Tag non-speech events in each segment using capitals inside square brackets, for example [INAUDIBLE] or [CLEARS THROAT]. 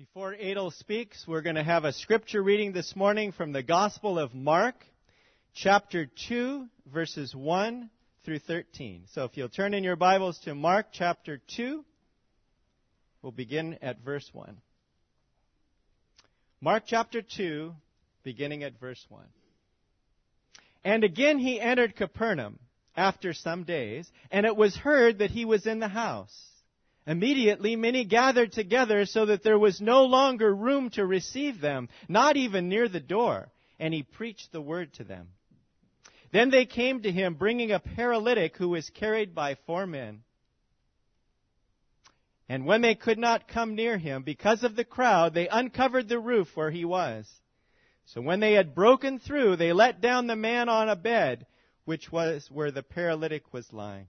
Before Adel speaks, we're going to have a scripture reading this morning from the Gospel of Mark, chapter 2, verses 1 through 13. So if you'll turn in your Bibles to Mark chapter 2, we'll begin at verse 1. Mark chapter 2, beginning at verse 1. And again he entered Capernaum after some days, and it was heard that he was in the house. Immediately many gathered together so that there was no longer room to receive them, not even near the door, and he preached the word to them. Then they came to him bringing a paralytic who was carried by four men. And when they could not come near him because of the crowd, they uncovered the roof where he was. So when they had broken through, they let down the man on a bed, which was where the paralytic was lying.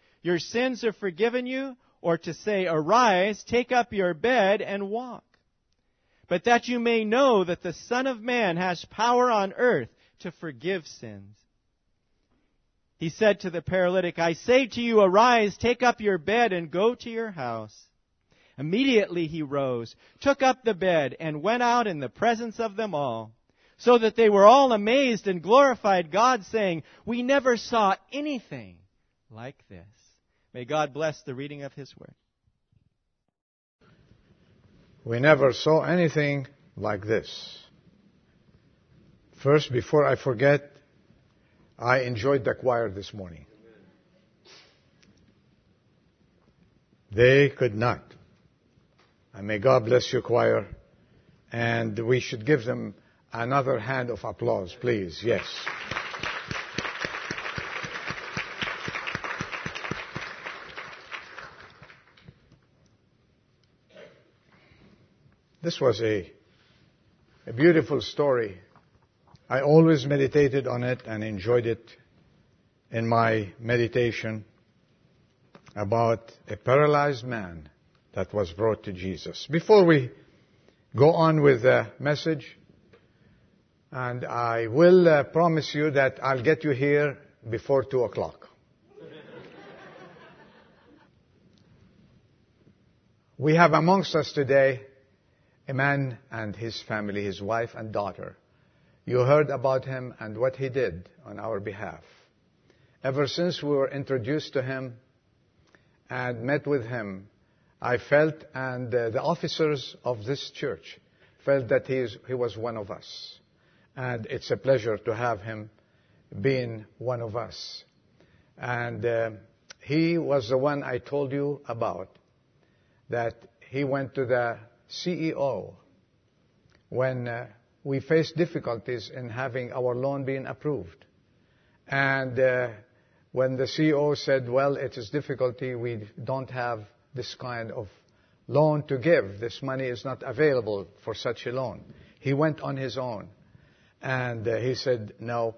Your sins are forgiven you, or to say, Arise, take up your bed, and walk? But that you may know that the Son of Man has power on earth to forgive sins. He said to the paralytic, I say to you, Arise, take up your bed, and go to your house. Immediately he rose, took up the bed, and went out in the presence of them all so that they were all amazed and glorified God, saying, We never saw anything like this. May God bless the reading of His Word. We never saw anything like this. First, before I forget, I enjoyed the choir this morning. They could not. And may God bless your choir. And we should give them Another hand of applause, please. Yes. This was a, a beautiful story. I always meditated on it and enjoyed it in my meditation about a paralyzed man that was brought to Jesus. Before we go on with the message, and I will uh, promise you that I'll get you here before 2 o'clock. [LAUGHS] we have amongst us today a man and his family, his wife and daughter. You heard about him and what he did on our behalf. Ever since we were introduced to him and met with him, I felt, and uh, the officers of this church felt that he, is, he was one of us and it's a pleasure to have him being one of us. And uh, he was the one I told you about, that he went to the CEO when uh, we faced difficulties in having our loan being approved. And uh, when the CEO said, well, it is difficulty, we don't have this kind of loan to give. This money is not available for such a loan. He went on his own. And uh, he said, no,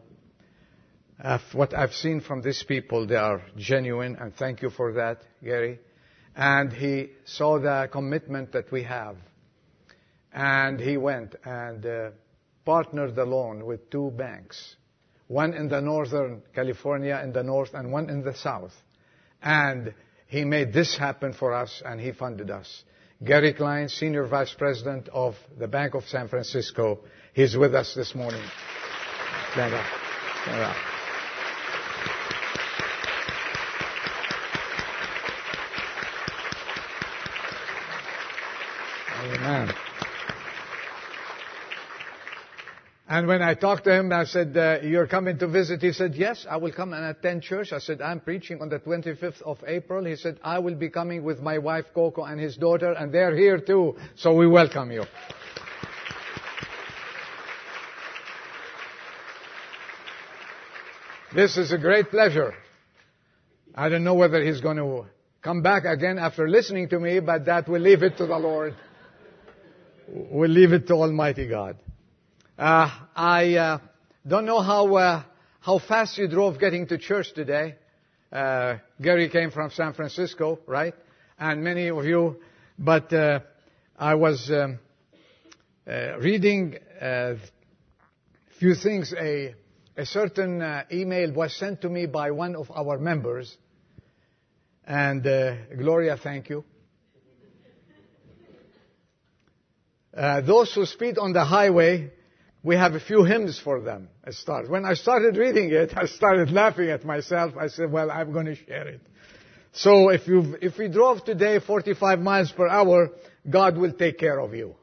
what I've seen from these people, they are genuine, and thank you for that, Gary. And he saw the commitment that we have. And he went and uh, partnered the loan with two banks, one in the northern California in the north and one in the south. And he made this happen for us and he funded us. Gary Klein, Senior Vice President of the Bank of San Francisco, He's with us this morning. Stand up. Stand up. Amen. And when I talked to him, I said, uh, you're coming to visit? He said, yes, I will come and attend church. I said, I'm preaching on the 25th of April. He said, I will be coming with my wife Coco and his daughter, and they're here too, so we welcome you. This is a great pleasure. I don't know whether he's going to come back again after listening to me, but that will leave it to the Lord. we'll leave it to Almighty God. Uh, I uh, don't know how uh, how fast you drove getting to church today. Uh, Gary came from San Francisco, right? And many of you, but uh, I was um, uh, reading a few things. A a certain email was sent to me by one of our members, and Gloria, thank you. Uh, those who speed on the highway, we have a few hymns for them. It starts. When I started reading it, [LAUGHS] I started laughing at myself. I said, well, I'm going to share it. So if you if we drove today 45 miles per hour, God will take care of you.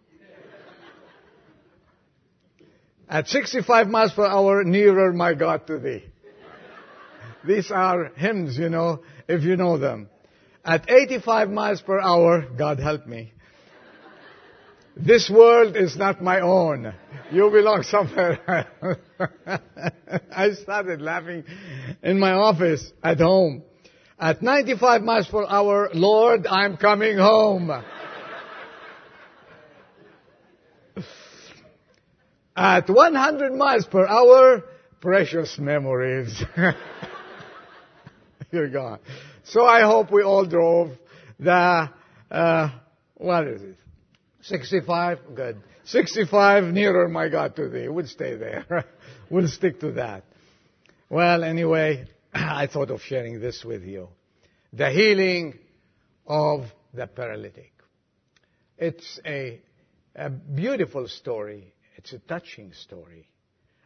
[LAUGHS] At 65 miles per hour, nearer my God to thee. [LAUGHS] These are hymns, you know, if you know them. At 85 miles per hour, God help me. This world is not my own. You belong somewhere. [LAUGHS] I started laughing in my office at home. At 95 miles per hour, Lord, I'm coming home. At 100 miles per hour, precious memories. [LAUGHS] You're gone. So I hope we all drove the, uh, what is it? 65? Good. 65, nearer, my God, to thee. We'll stay there. [LAUGHS] we'll stick to that. Well, anyway, [CLEARS THROAT] I thought of sharing this with you. The healing of the paralytic. It's a, a beautiful story. It's a touching story.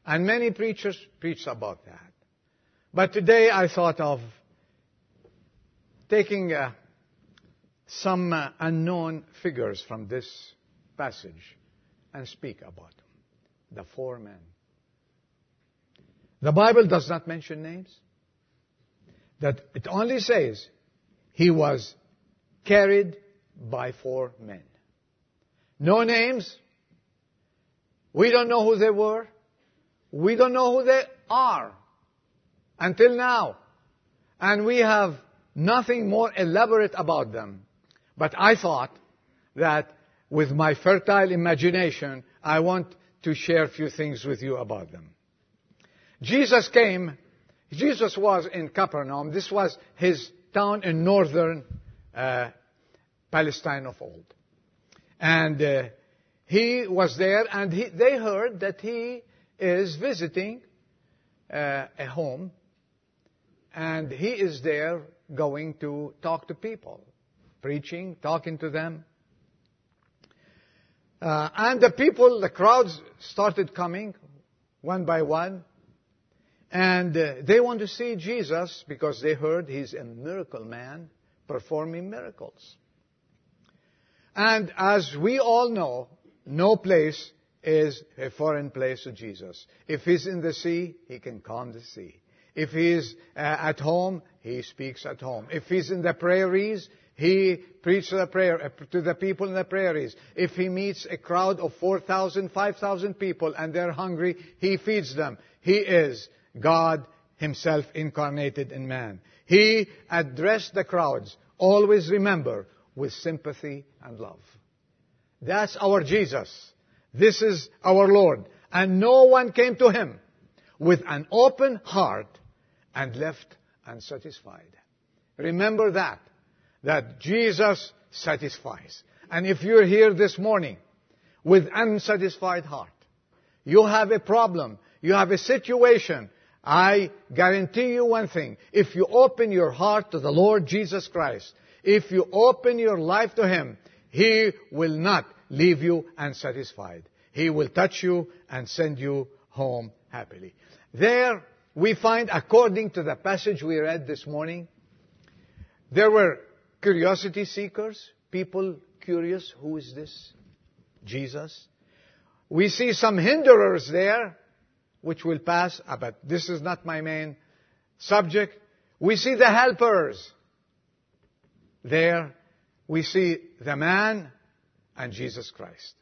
And many preachers preach about that. But today I thought of taking a some uh, unknown figures from this passage and speak about them. The four men. The Bible does not mention names. That it only says he was carried by four men. No names. We don't know who they were. We don't know who they are until now. And we have nothing more elaborate about them but I thought that with my fertile imagination, I want to share a few things with you about them. Jesus came, Jesus was in Capernaum. This was his town in northern uh, Palestine of old. And uh, he was there, and he, they heard that he is visiting uh, a home, and he is there going to talk to people preaching, talking to them. Uh, and the people, the crowds started coming one by one. And uh, they want to see Jesus because they heard he's a miracle man performing miracles. And as we all know, no place is a foreign place to Jesus. If he's in the sea, he can calm the sea. If he's uh, at home, he speaks at home. If he's in the prairies, he preached the prayer, uh, to the people in the prairies. If he meets a crowd of 4,000, 5,000 people and they're hungry, he feeds them. He is God himself incarnated in man. He addressed the crowds, always remember, with sympathy and love. That's our Jesus. This is our Lord. And no one came to him with an open heart and left unsatisfied. Remember that that Jesus satisfies. And if you're here this morning with unsatisfied heart, you have a problem, you have a situation, I guarantee you one thing. If you open your heart to the Lord Jesus Christ, if you open your life to Him, He will not leave you unsatisfied. He will touch you and send you home happily. There we find, according to the passage we read this morning, there were curiosity seekers, people curious, who is this? Jesus. We see some hinderers there, which will pass, ah, but this is not my main subject. We see the helpers. There, we see the man and Jesus Christ.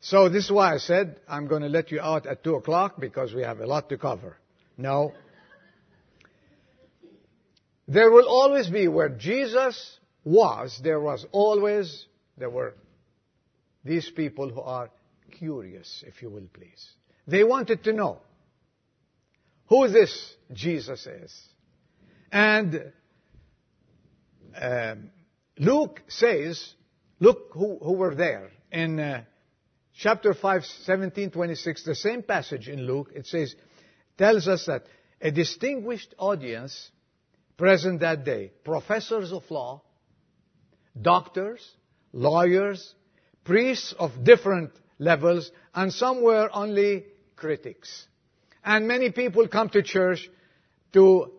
So this is why I said I'm going to let you out at 2 o'clock because we have a lot to cover. No. There will always be where Jesus was, there was always, there were these people who are curious, if you will please. They wanted to know who this Jesus is. And um, Luke says, look who, who were there. In uh, chapter 5, 17, 26, the same passage in Luke, it says, tells us that a distinguished audience present that day, professors of law, doctors, lawyers, priests of different levels, and some were only critics. And many people come to church to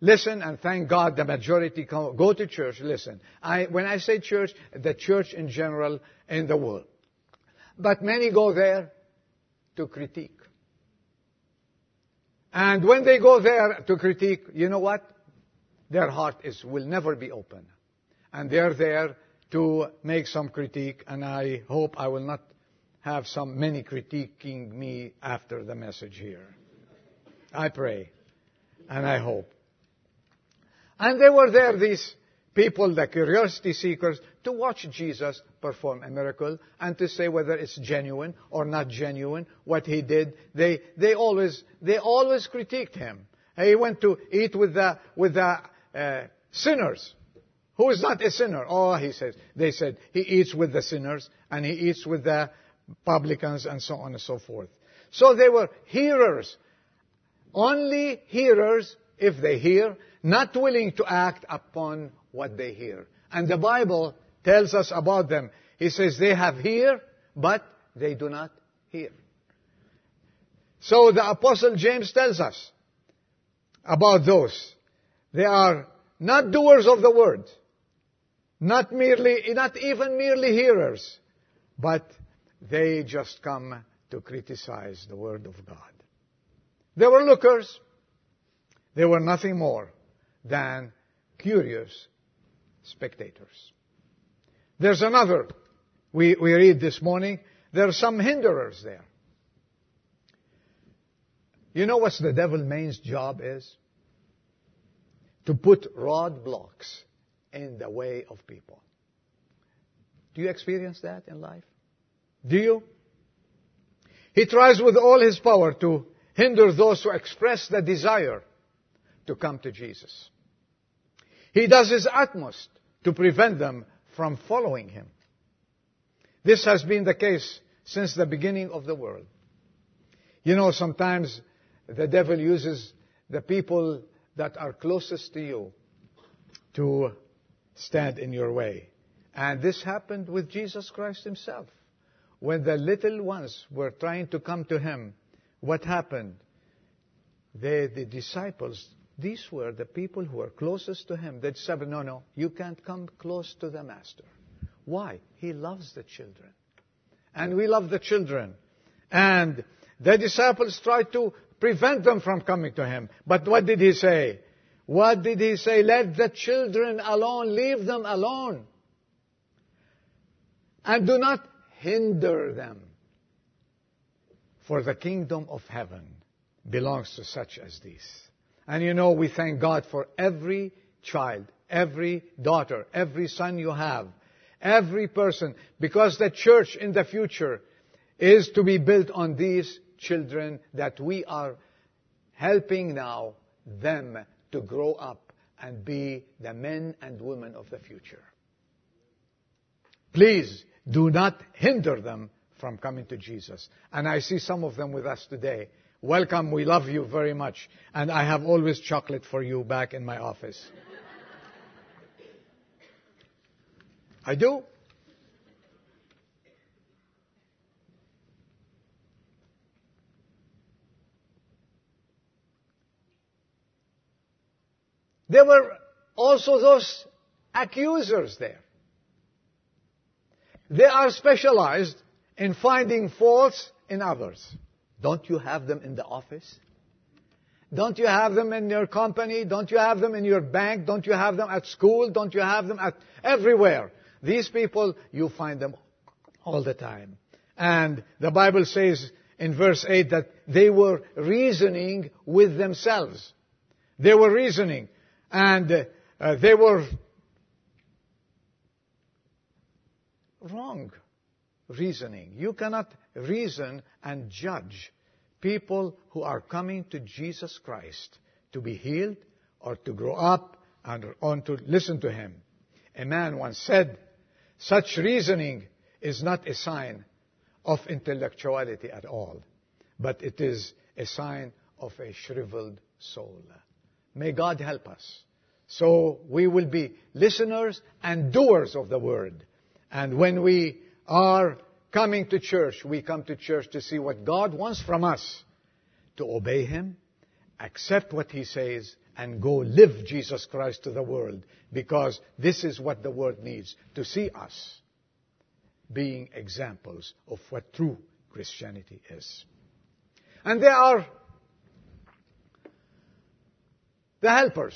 listen and thank God the majority go to church, listen. I, when I say church, the church in general in the world. But many go there to critique. And when they go there to critique, you know what? Their heart is, will never be open. And they're there to make some critique, and I hope I will not have some many critiquing me after the message here. I pray, and I hope. And they were there, these people, the curiosity seekers, to watch Jesus perform a miracle and to say whether it's genuine or not genuine, what he did. They, they always, they always critiqued him. He went to eat with the, with the uh, sinners. Who is not a sinner? Oh, he says, they said, he eats with the sinners and he eats with the publicans and so on and so forth. So they were hearers. Only hearers if they hear, not willing to act upon what they hear. And the Bible tells us about them. He says they have hear, but they do not hear. So the apostle James tells us about those. They are not doers of the word, not merely, not even merely hearers, but they just come to criticize the Word of God. They were lookers. They were nothing more than curious spectators. There's another we, we read this morning. There are some hinderers there. You know what the devil's main job is? To put roadblocks in the way of people. Do you experience that in life? Do you? He tries with all his power to hinder those who express the desire to come to Jesus. He does his utmost to prevent them from following him. This has been the case since the beginning of the world. You know, sometimes the devil uses the people that are closest to you to stand in your way. And this happened with Jesus Christ himself. When the little ones were trying to come to him, what happened? They, the disciples, these were the people who were closest to him. They said, no, no, you can't come close to the master. Why? He loves the children. And we love the children. And the disciples tried to prevent them from coming to him. But what did he say? What did he say? Let the children alone. Leave them alone. And do not hinder them. For the kingdom of heaven belongs to such as these. And you know, we thank God for every child, every daughter, every son you have, every person, because the church in the future is to be built on these children that we are helping now them to grow up and be the men and women of the future. Please do not hinder them from coming to Jesus. And I see some of them with us today. Welcome, we love you very much. And I have always chocolate for you back in my office. [LAUGHS] I do. There were also those accusers there. They are specialized in finding faults in others. Don't you have them in the office? Don't you have them in your company? Don't you have them in your bank? Don't you have them at school? Don't you have them at everywhere? These people, you find them all the time. And the Bible says in verse 8 that they were reasoning with themselves. They were reasoning. And uh, they were wrong. reasoning. You cannot reason and judge people who are coming to Jesus Christ to be healed or to grow up and on to listen to Him. A man once said, such reasoning is not a sign of intellectuality at all, but it is a sign of a shriveled soul. May God help us. So we will be listeners and doers of the word. And when we are coming to church, we come to church to see what God wants from us. To obey Him, accept what He says, and go live Jesus Christ to the world. Because this is what the world needs. To see us being examples of what true Christianity is. And there are the helpers.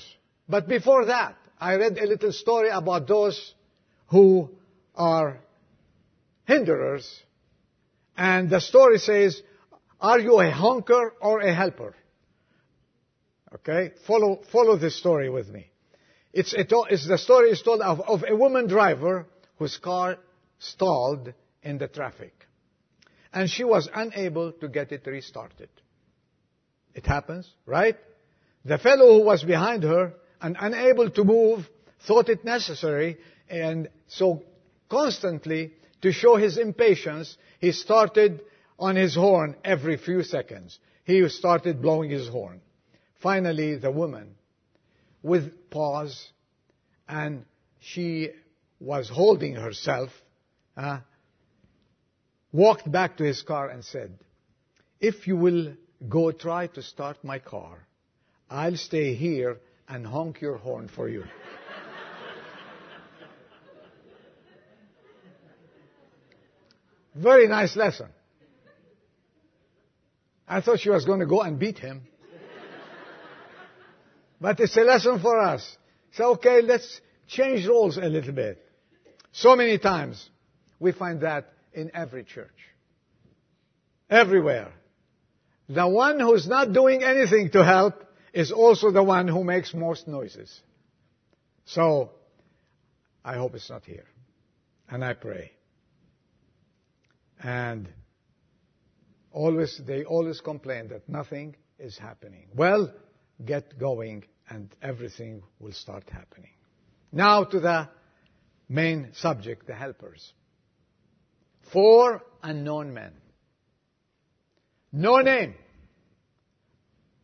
But before that, I read a little story about those who are hinderers. And the story says, are you a honker or a helper? Okay? Follow, follow this story with me. It's, it's the story is told of, of a woman driver whose car stalled in the traffic. And she was unable to get it restarted. It happens, right? The fellow who was behind her and unable to move thought it necessary and so constantly to show his impatience, he started on his horn every few seconds. He started blowing his horn. Finally, the woman, with pause, and she was holding herself, uh, walked back to his car and said, If you will go try to start my car, I'll stay here and honk your horn for you. Very nice lesson. I thought she was going to go and beat him. but it's a lesson for us. So, okay, let's change roles a little bit. So many times we find that in every church. Everywhere. The one who's not doing anything to help is also the one who makes most noises. So, I hope it's not here. And I pray. And always, they always complain that nothing is happening. Well, get going and everything will start happening. Now to the main subject, the helpers. Four unknown men. No name.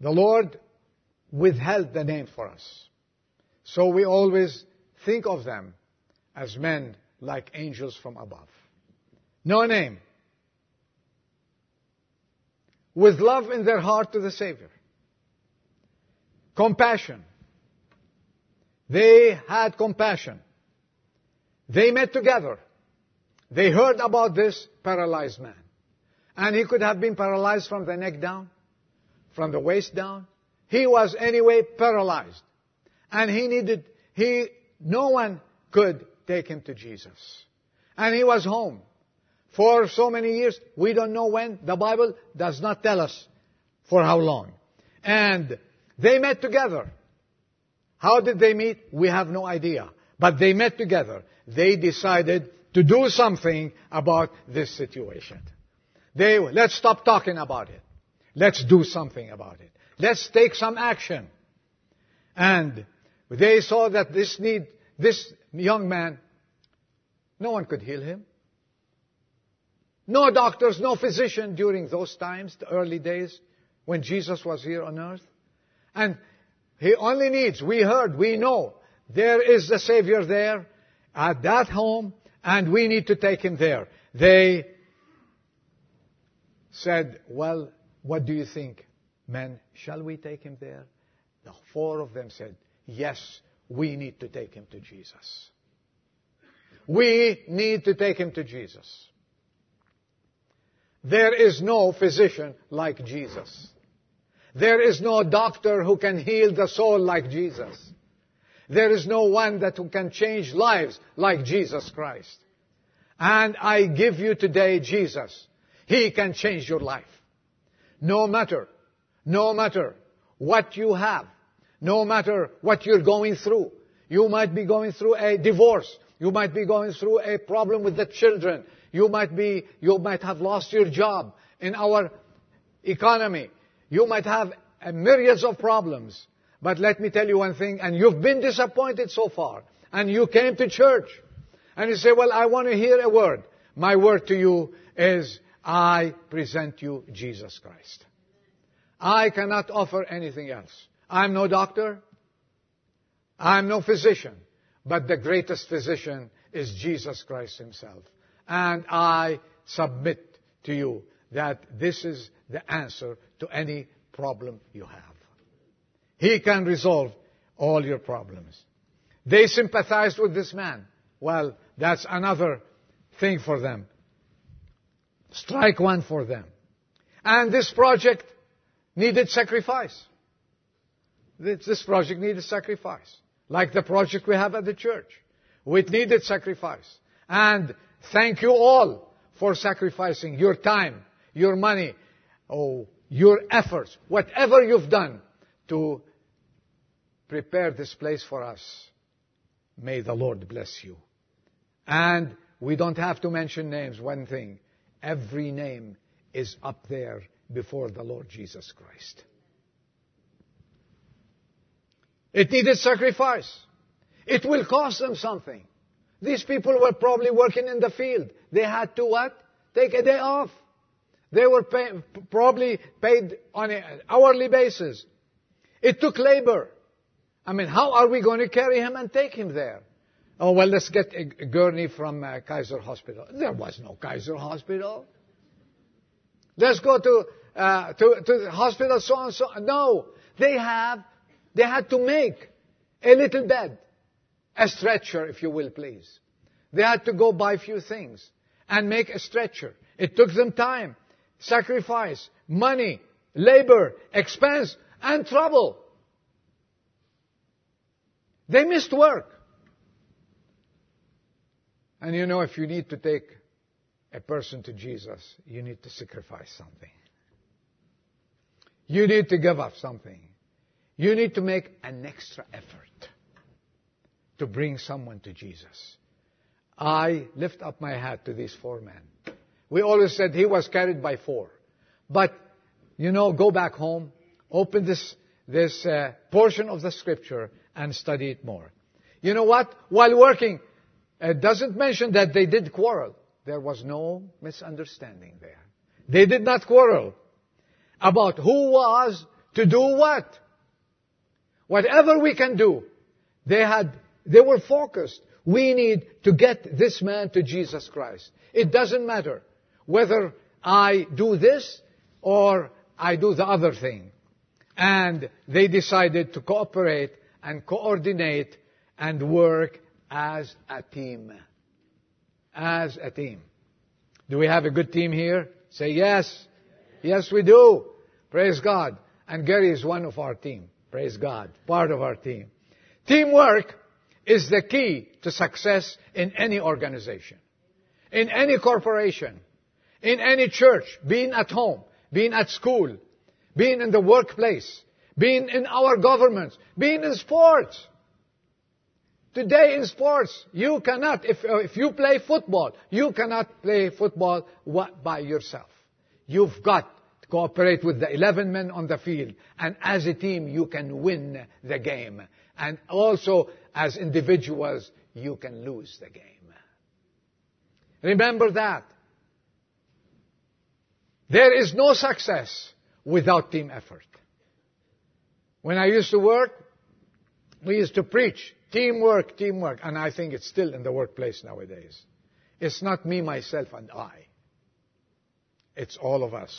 The Lord withheld the name for us. So we always think of them as men like angels from above. No name. With love in their heart to the Savior. Compassion. They had compassion. They met together. They heard about this paralyzed man. And he could have been paralyzed from the neck down, from the waist down, he was anyway paralyzed. And he needed, he, no one could take him to Jesus. And he was home for so many years. We don't know when. The Bible does not tell us for how long. And they met together. How did they meet? We have no idea. But they met together. They decided to do something about this situation. They, let's stop talking about it. Let's do something about it. Let's take some action. And they saw that this need, this young man, no one could heal him. No doctors, no physician during those times, the early days, when Jesus was here on earth. And he only needs, we heard, we know, there is the Savior there at that home, and we need to take him there. They said, well, what do you think? Men, shall we take him there? The four of them said, Yes, we need to take him to Jesus. We need to take him to Jesus. There is no physician like Jesus. There is no doctor who can heal the soul like Jesus. There is no one that can change lives like Jesus Christ. And I give you today Jesus. He can change your life. No matter no matter what you have, no matter what you're going through. You might be going through a divorce. You might be going through a problem with the children. You might be, you might have lost your job in our economy. You might have a myriads of problems. But let me tell you one thing, and you've been disappointed so far, and you came to church, and you say, well, I want to hear a word. My word to you is, I present you Jesus Christ. I cannot offer anything else. I'm no doctor. I'm no physician. But the greatest physician is Jesus Christ Himself. And I submit to you that this is the answer to any problem you have. He can resolve all your problems. They sympathized with this man. Well, that's another thing for them. Strike one for them. And this project needed sacrifice. This project needed sacrifice. Like the project we have at the church. It needed sacrifice. And thank you all for sacrificing your time, your money, oh, your efforts, whatever you've done to prepare this place for us. May the Lord bless you. And we don't have to mention names. One thing, every name is up there before the Lord Jesus Christ. It needed sacrifice. It will cost them something. These people were probably working in the field. They had to what? Take a day off. They were pay, probably paid on an hourly basis. It took labor. I mean, how are we going to carry him and take him there? Oh, well, let's get a gurney from uh, Kaiser Hospital. There was no Kaiser Hospital. Let's go to, uh, to, to the hospital, so and so. on. No. They have, they had to make a little bed. A stretcher, if you will, please. They had to go buy a few things and make a stretcher. It took them time, sacrifice, money, labor, expense, and trouble. They missed work. And you know, if you need to take a person to Jesus, you need to sacrifice something. You need to give up something. You need to make an extra effort to bring someone to Jesus. I lift up my hat to these four men. We always said he was carried by four. But, you know, go back home, open this, this uh, portion of the scripture and study it more. You know what? While working, it doesn't mention that they did quarrel. There was no misunderstanding there. They did not quarrel about who was to do what. Whatever we can do, they had, they were focused. We need to get this man to Jesus Christ. It doesn't matter whether I do this or I do the other thing. And they decided to cooperate and coordinate and work as a team. As a team. Do we have a good team here? Say yes. Yes, we do. Praise God. And Gary is one of our team. Praise God. Part of our team. Teamwork is the key to success in any organization, in any corporation, in any church, being at home, being at school, being in the workplace, being in our governments, being in sports. Today in sports, you cannot, if, if you play football, you cannot play football by yourself. You've got to cooperate with the 11 men on the field. And as a team, you can win the game. And also, as individuals, you can lose the game. Remember that. There is no success without team effort. When I used to work, we used to preach teamwork, teamwork, and I think it's still in the workplace nowadays. It's not me, myself, and I. It's all of us.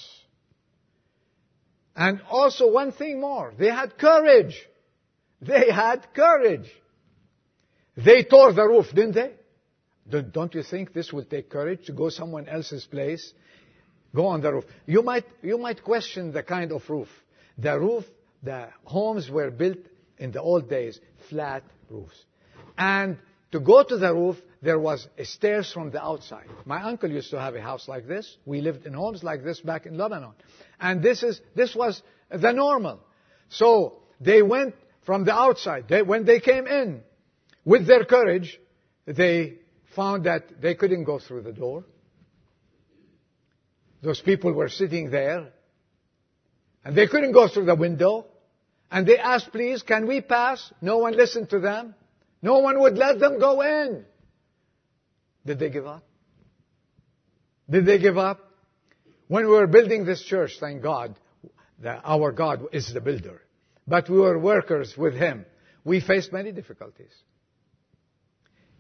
And also one thing more. They had courage. They had courage. They tore the roof, didn't they? Don't you think this will take courage to go someone else's place? Go on the roof. You might, you might question the kind of roof. The roof the homes were built in the old days, flat roofs. And to go to the roof, there was a stairs from the outside. My uncle used to have a house like this. We lived in homes like this back in Lebanon. And this is, this was the normal. So they went from the outside. They, when they came in with their courage, they found that they couldn't go through the door. Those people were sitting there and they couldn't go through the window. And they asked, please, can we pass? No one listened to them. No one would let them go in. Did they give up? Did they give up? When we were building this church, thank God, that our God is the builder. But we were workers with Him. We faced many difficulties.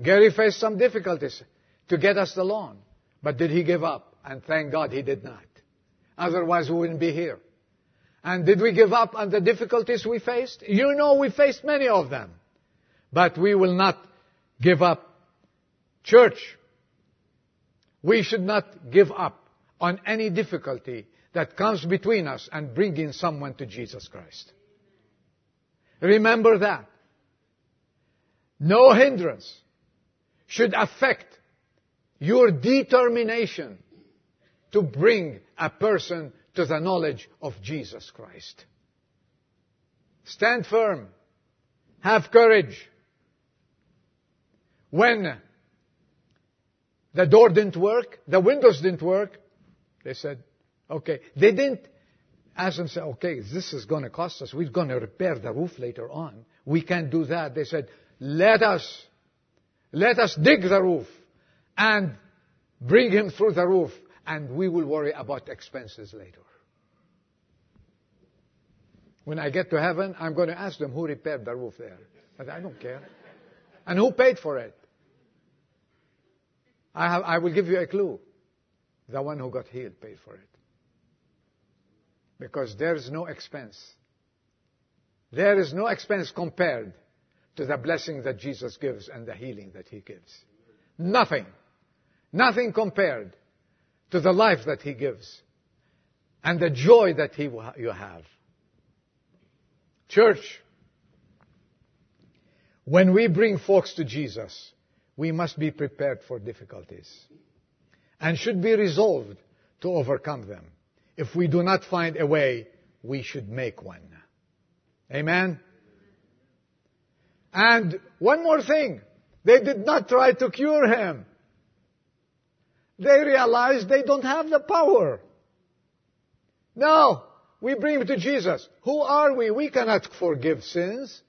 Gary faced some difficulties to get us the loan. But did he give up? And thank God he did not. Otherwise we wouldn't be here. And did we give up on the difficulties we faced? You know we faced many of them. But we will not give up. Church, we should not give up on any difficulty that comes between us and bringing someone to Jesus Christ. Remember that. No hindrance should affect your determination to bring a person to the knowledge of Jesus Christ. Stand firm. Have courage. When the door didn't work, the windows didn't work, they said, okay. They didn't ask and say, okay, this is going to cost us. We're going to repair the roof later on. We can't do that. They said, let us, let us dig the roof and bring him through the roof and we will worry about expenses later. When I get to heaven, I'm going to ask them who repaired the roof there. I don't care. And who paid for it? I, have, I will give you a clue. The one who got healed paid for it. Because there is no expense. There is no expense compared to the blessing that Jesus gives and the healing that He gives. Nothing. Nothing compared to the life that He gives and the joy that he, you have. Church, when we bring folks to Jesus, we must be prepared for difficulties and should be resolved to overcome them. If we do not find a way, we should make one. Amen? And one more thing. They did not try to cure him. They realized they don't have the power. No, we bring him to Jesus. Who are we? We cannot forgive sins.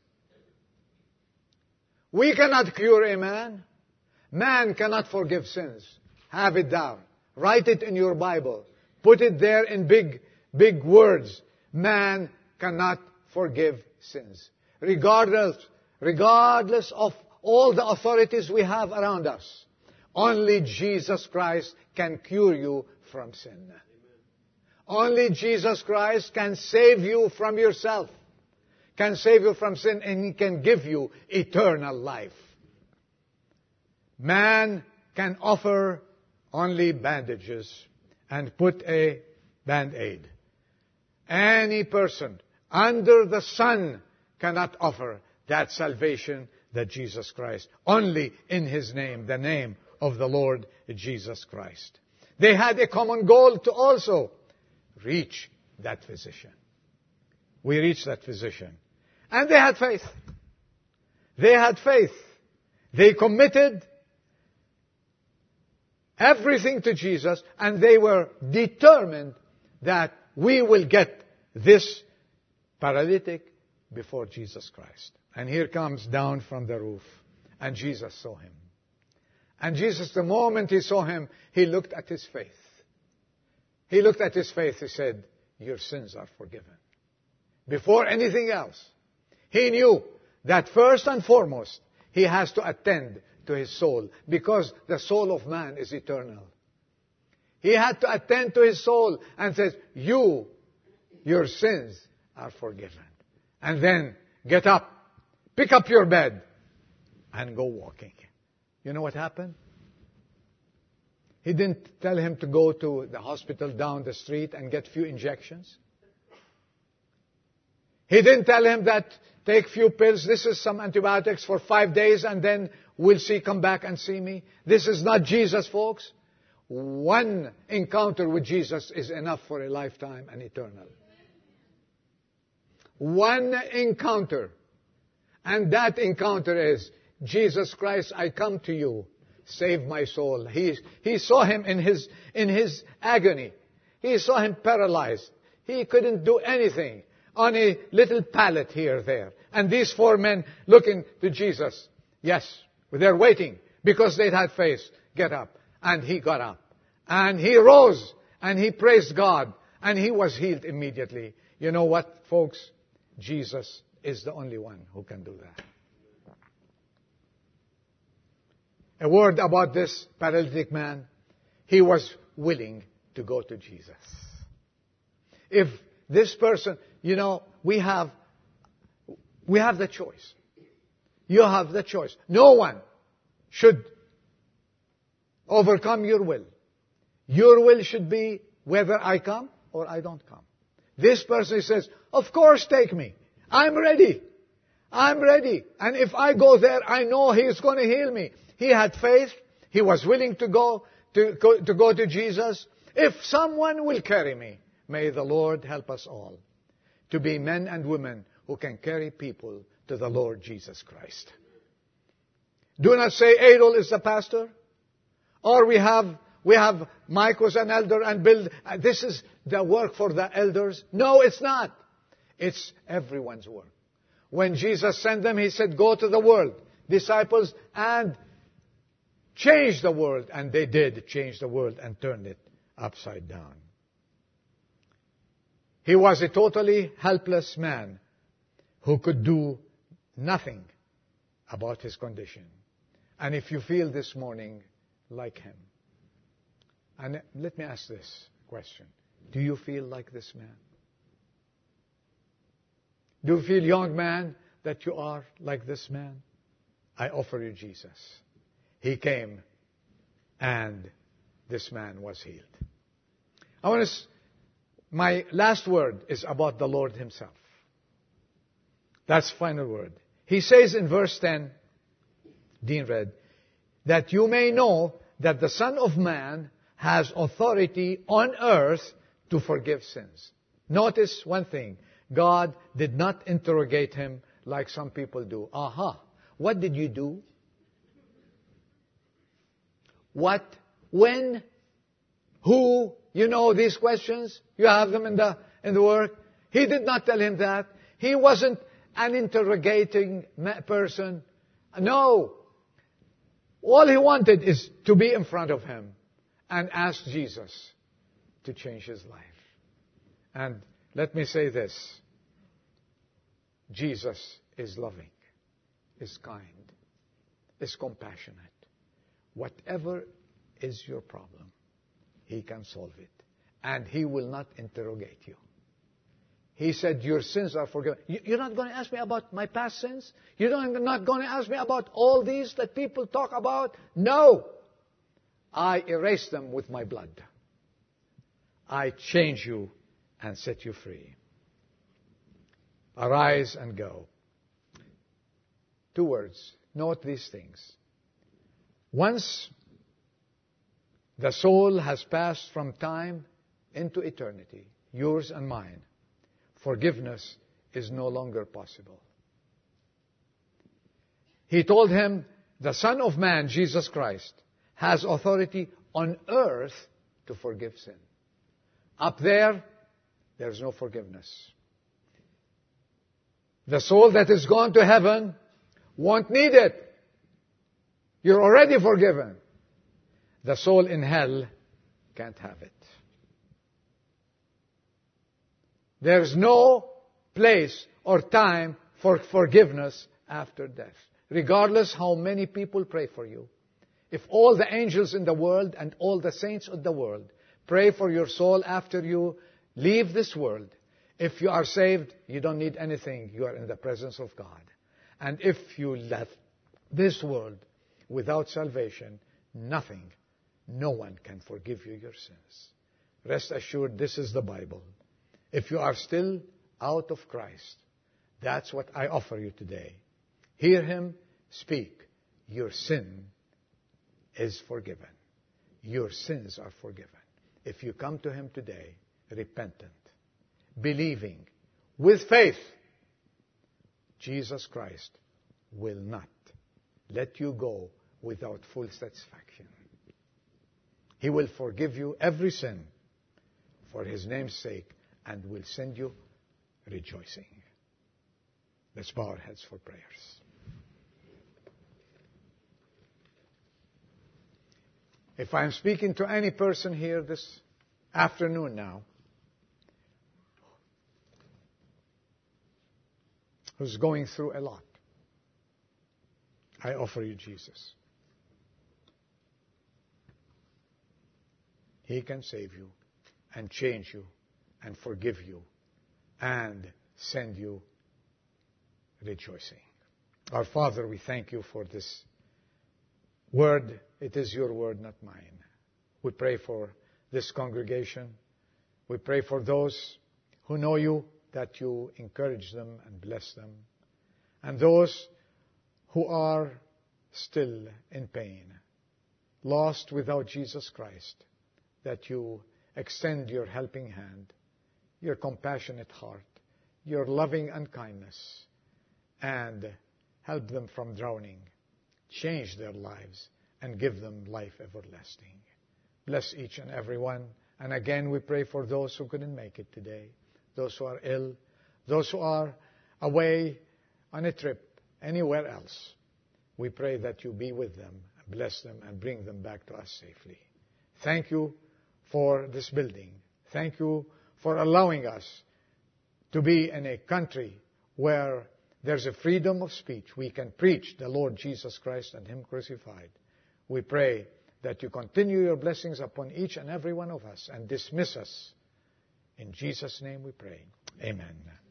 We cannot cure a man. Man cannot forgive sins. Have it down. Write it in your Bible. Put it there in big, big words. Man cannot forgive sins. Regardless, regardless of all the authorities we have around us. Only Jesus Christ can cure you from sin. Only Jesus Christ can save you from yourself, can save you from sin, and He can give you eternal life. Man can offer only bandages and put a band-aid. Any person under the sun cannot offer that salvation that Jesus Christ. Only in His name, the name of the Lord Jesus Christ. They had a common goal to also reach that physician. We reached that physician. And they had faith. They had faith. They committed everything to Jesus, and they were determined that we will get this paralytic before Jesus Christ. And here comes down from the roof, and Jesus saw him. And Jesus, the moment he saw him, he looked at his faith. He looked at his faith, he said, Your sins are forgiven. Before anything else, he knew that first and foremost, he has to attend to his soul because the soul of man is eternal. He had to attend to his soul and says, you, your sins are forgiven. And then get up, pick up your bed, and go walking. You know what happened? He didn't tell him to go to the hospital down the street and get few injections. He didn't tell him that take few pills, this is some antibiotics for five days and then we'll see, come back and see me. This is not Jesus, folks. One encounter with Jesus is enough for a lifetime and eternal. One encounter. And that encounter is, Jesus Christ, I come to you. Save my soul. He, he saw him in his, in his agony. He saw him paralyzed. He couldn't do anything on a little pallet here, there. And these four men looking to Jesus. Yes, they're waiting because they had faith. Get up. And he got up. And he rose. And he praised God. And he was healed immediately. You know what, folks? Jesus is the only one who can do that. A word about this paralytic man. He was willing to go to Jesus. If this person, you know, we have, we have the choice. You have the choice. No one should overcome your will. Your will should be whether I come or I don't come. This person says, of course take me. I'm ready. I'm ready. And if I go there, I know He's going to heal me. He had faith. He was willing to go to, go, to go to Jesus. If someone will carry me, may the Lord help us all to be men and women who can carry people to the Lord Jesus Christ. Do not say Adol is the pastor, or we have we have Mike was an elder and Bill. Uh, this is the work for the elders. No, it's not. It's everyone's work. When Jesus sent them, He said, "Go to the world, disciples, and change the world." And they did change the world and turned it upside down. He was a totally helpless man who could do nothing about his condition. And if you feel this morning like him, and let me ask this question Do you feel like this man? Do you feel, young man, that you are like this man? I offer you Jesus. He came and this man was healed. I want to, my last word is about the Lord Himself. That's final word. He says in verse 10, Dean read, that you may know that the Son of Man has authority on earth to forgive sins. Notice one thing. God did not interrogate him like some people do. Aha. What did you do? What? When? Who? You know these questions? You have them in the, in the work? He did not tell him that. He wasn't an interrogating person. No. All he wanted is to be in front of him and ask Jesus to change his life. And let me say this. Jesus is loving, is kind, is compassionate. Whatever is your problem, he can solve it. And He will not interrogate you. He said, Your sins are forgiven. You're not going to ask me about my past sins? You're not going to ask me about all these that people talk about? No. I erase them with my blood. I change you and set you free. Arise and go. Two words. Note these things. Once the soul has passed from time into eternity, yours and mine, forgiveness is no longer possible. He told him, the Son of Man, Jesus Christ, has authority on earth to forgive sin. Up there, there's no forgiveness. The soul that is gone to heaven won't need it. You're already forgiven. The soul in hell can't have it. There's no place or time for forgiveness after death. Regardless how many people pray for you. If all the angels in the world and all the saints of the world pray for your soul after you leave this world, if you are saved, you don't need anything. You are in the presence of God. And if you left this world without salvation, nothing no one can forgive you your sins. Rest assured, this is the Bible. If you are still out of Christ, that's what I offer you today. Hear Him speak. Your sin is forgiven. Your sins are forgiven. If you come to Him today, repentant, believing, with faith, Jesus Christ will not let you go without full satisfaction. He will forgive you every sin for his name's sake and will send you rejoicing. Let's bow our heads for prayers. If I'm speaking to any person here this afternoon now who's going through a lot, I offer you Jesus. He can save you and change you and forgive you and send you rejoicing. Our Father, we thank you for this word. It is your word, not mine. We pray for this congregation. We pray for those who know you, that you encourage them and bless them. And those who are still in pain, lost without Jesus Christ, that you extend your helping hand, your compassionate heart, your loving unkindness, and help them from drowning, change their lives, and give them life everlasting. Bless each and every one. And again, we pray for those who couldn't make it today, those who are ill, those who are away on a trip, anywhere else. We pray that you be with them, bless them, and bring them back to us safely. Thank you for this building. Thank you for allowing us to be in a country where there's a freedom of speech. We can preach the Lord Jesus Christ and Him crucified. We pray that you continue your blessings upon each and every one of us and dismiss us. In Jesus' name we pray. Amen.